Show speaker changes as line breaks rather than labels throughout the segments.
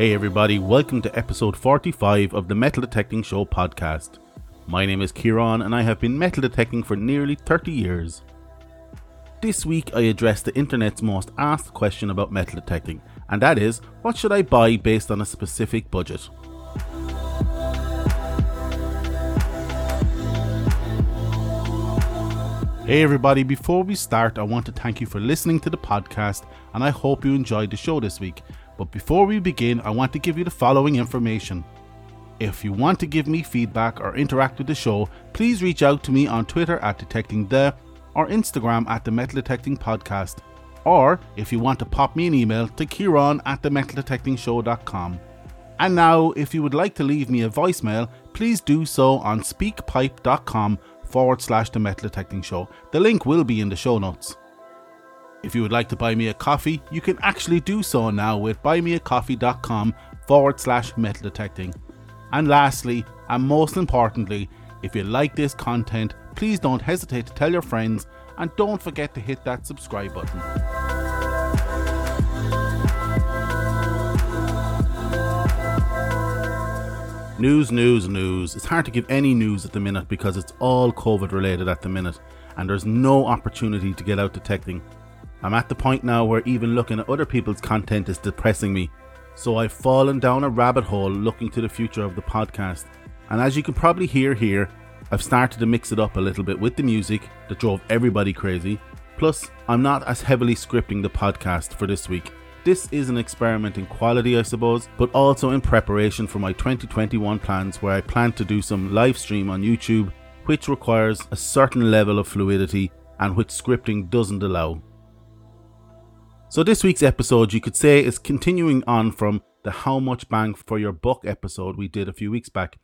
Hey, everybody, welcome to episode 45 of the Metal Detecting Show podcast. My name is Ciaran, and I have been metal detecting for nearly 30 years. This week, I addressed the internet's most asked question about metal detecting, and that is what should I buy based on a specific budget? Hey, everybody, before we start, I want to thank you for listening to the podcast, and I hope you enjoyed the show this week. But before we begin, I want to give you the following information. If you want to give me feedback or interact with the show, please reach out to me on Twitter at Detecting The or Instagram at The Metal Detecting Podcast. Or if you want to pop me an email to Ciaran at the metal detecting show.com. And now, if you would like to leave me a voicemail, please do so on speakpipe.com forward slash the metal detecting show. The link will be in the show notes. If you would like to buy me a coffee, you can actually do so now with buymeacoffee.com forward slash metal detecting. And lastly, and most importantly, if you like this content, please don't hesitate to tell your friends and don't forget to hit that subscribe button. News, news, news. It's hard to give any news at the minute because it's all COVID related at the minute and there's no opportunity to get out detecting. I'm at the point now where even looking at other people's content is depressing me. So I've fallen down a rabbit hole looking to the future of the podcast. And as you can probably hear here, I've started to mix it up a little bit with the music that drove everybody crazy. Plus, I'm not as heavily scripting the podcast for this week. This is an experiment in quality, I suppose, but also in preparation for my 2021 plans where I plan to do some live stream on YouTube, which requires a certain level of fluidity and which scripting doesn't allow. So, this week's episode, you could say, is continuing on from the How Much Bang for Your Buck episode we did a few weeks back.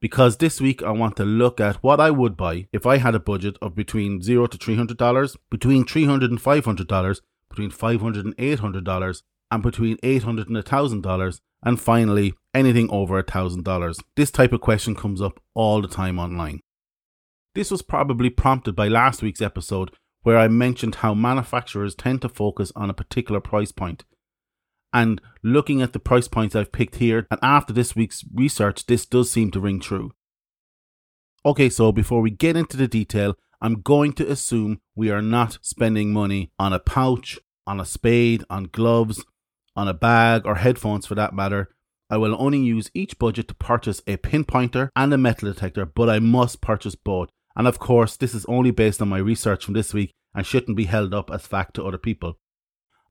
Because this week, I want to look at what I would buy if I had a budget of between $0 to $300, between $300 and $500, between $500 and $800, and between $800 and $1,000, and finally, anything over $1,000. This type of question comes up all the time online. This was probably prompted by last week's episode where I mentioned how manufacturers tend to focus on a particular price point. And looking at the price points I've picked here, and after this week's research, this does seem to ring true. Okay, so before we get into the detail, I'm going to assume we are not spending money on a pouch, on a spade, on gloves, on a bag, or headphones for that matter. I will only use each budget to purchase a pinpointer and a metal detector, but I must purchase both and of course, this is only based on my research from this week and shouldn't be held up as fact to other people.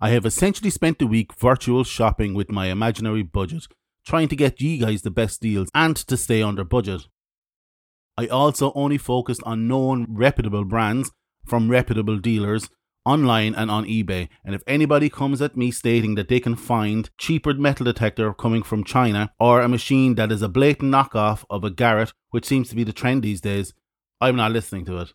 I have essentially spent the week virtual shopping with my imaginary budget, trying to get you guys the best deals and to stay under budget. I also only focused on known reputable brands from reputable dealers online and on eBay. And if anybody comes at me stating that they can find cheaper metal detector coming from China or a machine that is a blatant knockoff of a Garrett, which seems to be the trend these days, I'm not listening to it.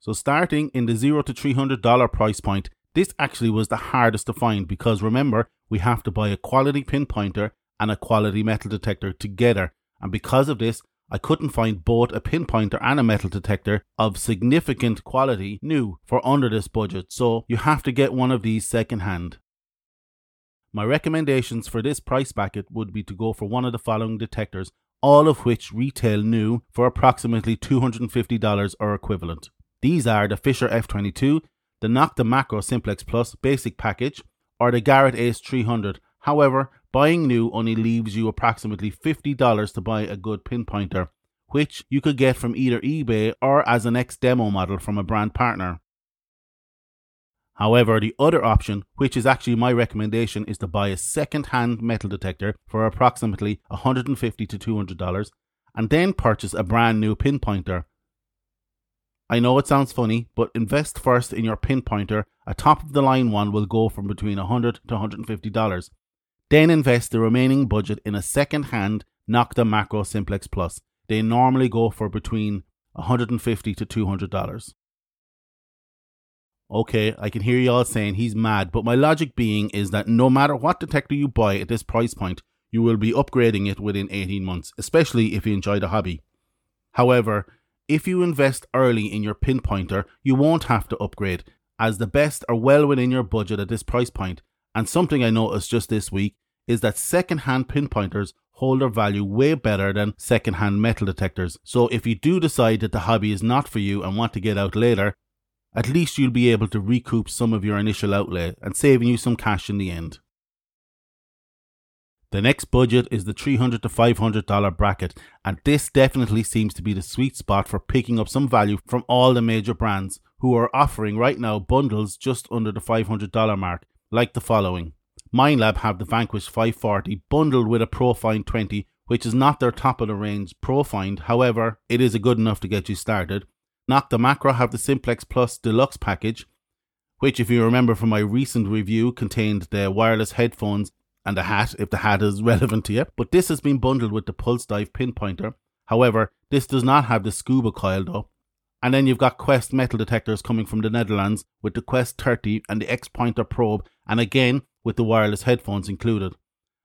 So, starting in the 0 to $300 price point, this actually was the hardest to find because remember, we have to buy a quality pinpointer and a quality metal detector together. And because of this, I couldn't find both a pinpointer and a metal detector of significant quality new for under this budget, so you have to get one of these secondhand. My recommendations for this price bracket would be to go for one of the following detectors all of which retail new for approximately $250 or equivalent. These are the Fisher F22, the Nokta Makro Simplex Plus basic package, or the Garrett Ace 300. However, buying new only leaves you approximately $50 to buy a good pinpointer, which you could get from either eBay or as an ex demo model from a brand partner. However, the other option, which is actually my recommendation, is to buy a second-hand metal detector for approximately $150 to $200 and then purchase a brand new pinpointer. I know it sounds funny, but invest first in your pinpointer. A top of the line one will go from between $100 to $150. Then invest the remaining budget in a second hand Nokta Makro Simplex Plus. They normally go for between $150 to $200. Okay, I can hear you all saying he's mad, but my logic being is that no matter what detector you buy at this price point, you will be upgrading it within 18 months, especially if you enjoy the hobby. However, if you invest early in your pinpointer, you won't have to upgrade, as the best are well within your budget at this price point. And something I noticed just this week is that second-hand pinpointers hold their value way better than second-hand metal detectors. So if you do decide that the hobby is not for you and want to get out later, at least you'll be able to recoup some of your initial outlay and saving you some cash in the end. The next budget is the $300 to $500 bracket, and this definitely seems to be the sweet spot for picking up some value from all the major brands who are offering right now bundles just under the $500 mark, like the following. Minelab have the Vanquish 540 bundled with a Pro-Find 20, which is not their top of the range Pro-Find, however, it is a good enough to get you started. Nokta Makro have the Simplex Plus Deluxe package, which, if you remember from my recent review, contained their wireless headphones and a hat, if the hat is relevant to you. But this has been bundled with the Pulse Dive Pinpointer. However, this does not have the scuba coil though. And then you've got Quest metal detectors coming from the Netherlands with the Quest 30 and the X Pointer probe, and again with the wireless headphones included.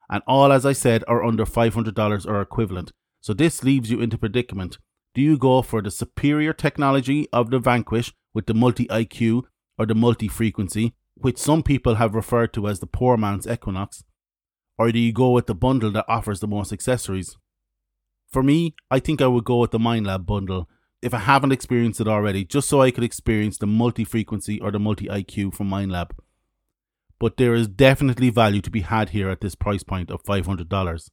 And all, as I said, are under $500 or equivalent. So this leaves you into predicament. Do you go for the superior technology of the Vanquish with the multi IQ or the multi frequency, which some people have referred to as the poor man's Equinox, or do you go with the bundle that offers the most accessories? For me, I think I would go with the Minelab bundle if I haven't experienced it already, just so I could experience the multi frequency or the multi IQ from Minelab. But there is definitely value to be had here at this price point of $500.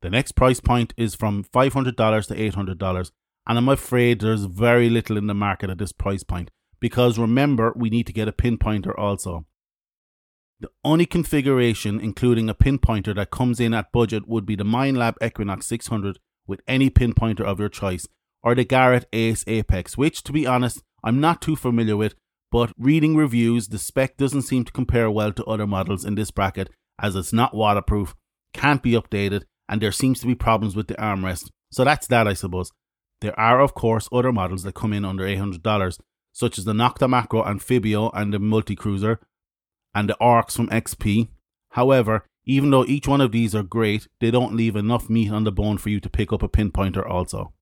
The next price point is from $500 to $800. And I'm afraid there's very little in the market at this price point because remember, we need to get a pinpointer also. The only configuration including a pinpointer that comes in at budget would be the Minelab Equinox 600 with any pinpointer of your choice or the Garrett Ace Apex, which to be honest, I'm not too familiar with, but reading reviews, the spec doesn't seem to compare well to other models in this bracket as it's not waterproof, can't be updated, and there seems to be problems with the armrest. So that's that, I suppose. There are, of course, other models that come in under $800, such as the Nokta Makro and Fibio and the Multi Kruzer and the ORX from XP. However, even though each one of these are great, they don't leave enough meat on the bone for you to pick up a pinpointer also.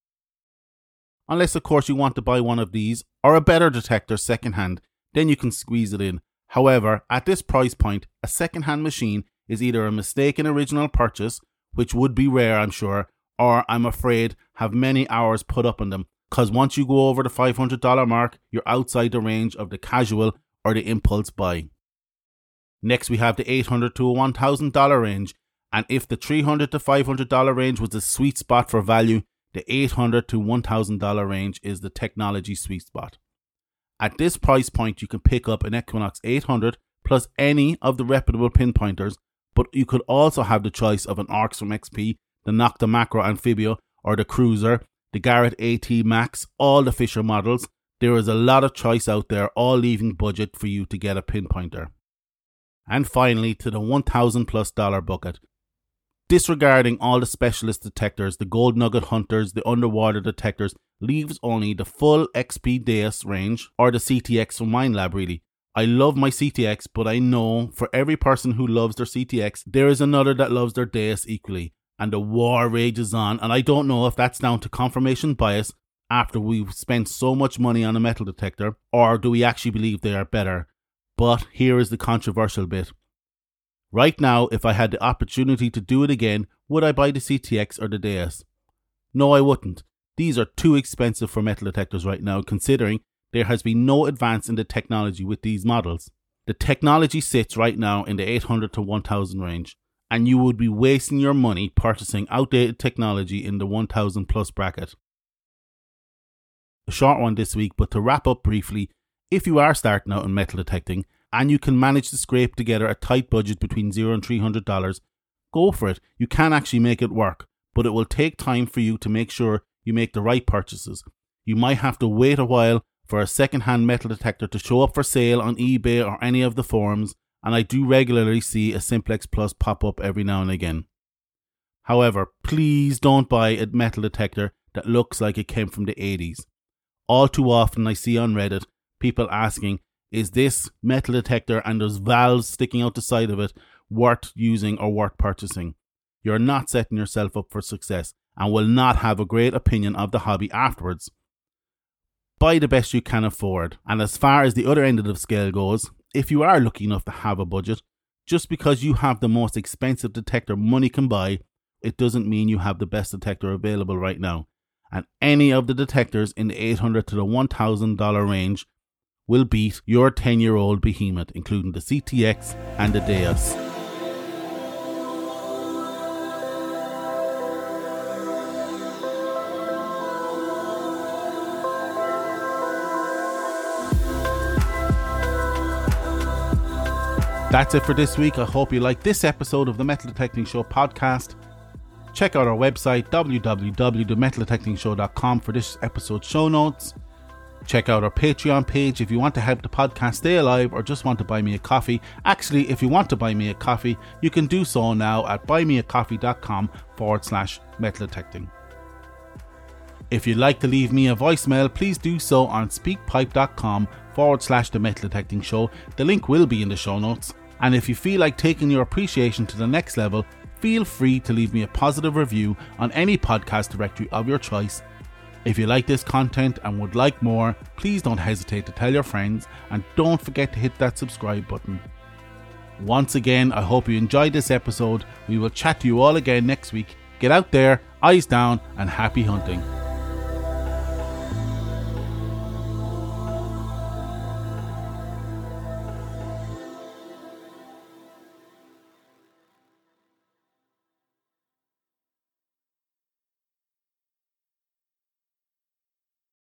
Unless, of course, you want to buy one of these or a better detector secondhand, then you can squeeze it in. However, at this price point, a secondhand machine is either a mistaken original purchase which would be rare, I'm sure, or I'm afraid have many hours put up on them. Because once you go over the $500 mark, you're outside the range of the casual or the impulse buy. Next, we have the $800 to $1,000 range. And if the $300 to $500 range was the sweet spot for value, the $800 to $1,000 range is the technology sweet spot. At this price point, you can pick up an Equinox 800 plus any of the reputable pinpointers but you could also have the choice of an ORX from XP, the Nokta Makro Anfibio, or the Kruzer, the Garrett AT Max, all the Fisher models. There is a lot of choice out there, all leaving budget for you to get a pinpointer. And finally, to the 1000 plus dollar bucket. Disregarding all the specialist detectors, the gold nugget hunters, the underwater detectors, leaves only the full XP Deus range or the CTX from Minelab, really. I love my CTX, but I know for every person who loves their CTX, there is another that loves their Deus equally. And the war rages on, and I don't know if that's down to confirmation bias after we've spent so much money on a metal detector, or do we actually believe they are better? But here is the controversial bit. Right now, if I had the opportunity to do it again, would I buy the CTX or the Deus? No, I wouldn't. These are too expensive for metal detectors right now, considering there has been no advance in the technology with these models. The technology sits right now in the 800 to 1000 range, and you would be wasting your money purchasing outdated technology in the 1000 plus bracket. A short one this week, but to wrap up briefly, if you are starting out in metal detecting and you can manage to scrape together a tight budget between 0 and $300, go for it. You can actually make it work, but it will take time for you to make sure you make the right purchases. You might have to wait a while for a second-hand metal detector to show up for sale on eBay or any of the forums, and I do regularly see a Simplex Plus pop up every now and again. However, please don't buy a metal detector that looks like it came from the 80s. All too often I see on Reddit people asking, is this metal detector and those valves sticking out the side of it worth using or worth purchasing? You're not setting yourself up for success and will not have a great opinion of the hobby afterwards buy the best you can afford. And as far as the other end of the scale goes, if you are lucky enough to have a budget, just because you have the most expensive detector money can buy, it doesn't mean you have the best detector available right now. And any of the detectors in the 800 to the $1,000 range will beat your 10 year old behemoth, including the CTX and the Deus. That's it for this week. I hope you liked this episode of the Metal Detecting Show podcast. Check out our website, www.themetaldetectingshow.com, for this episode's show notes. Check out our Patreon page if you want to help the podcast stay alive or just want to buy me a coffee. Actually, if you want to buy me a coffee, you can do so now at buymeacoffee.com forward slash metal detecting. If you'd like to leave me a voicemail, please do so on speakpipe.com forward slash the metal detecting show. The link will be in the show notes. And if you feel like taking your appreciation to the next level, feel free to leave me a positive review on any podcast directory of your choice. If you like this content and would like more, please don't hesitate to tell your friends and don't forget to hit that subscribe button. Once again, I hope you enjoyed this episode. We will chat to you all again next week. Get out there, eyes down, and happy hunting.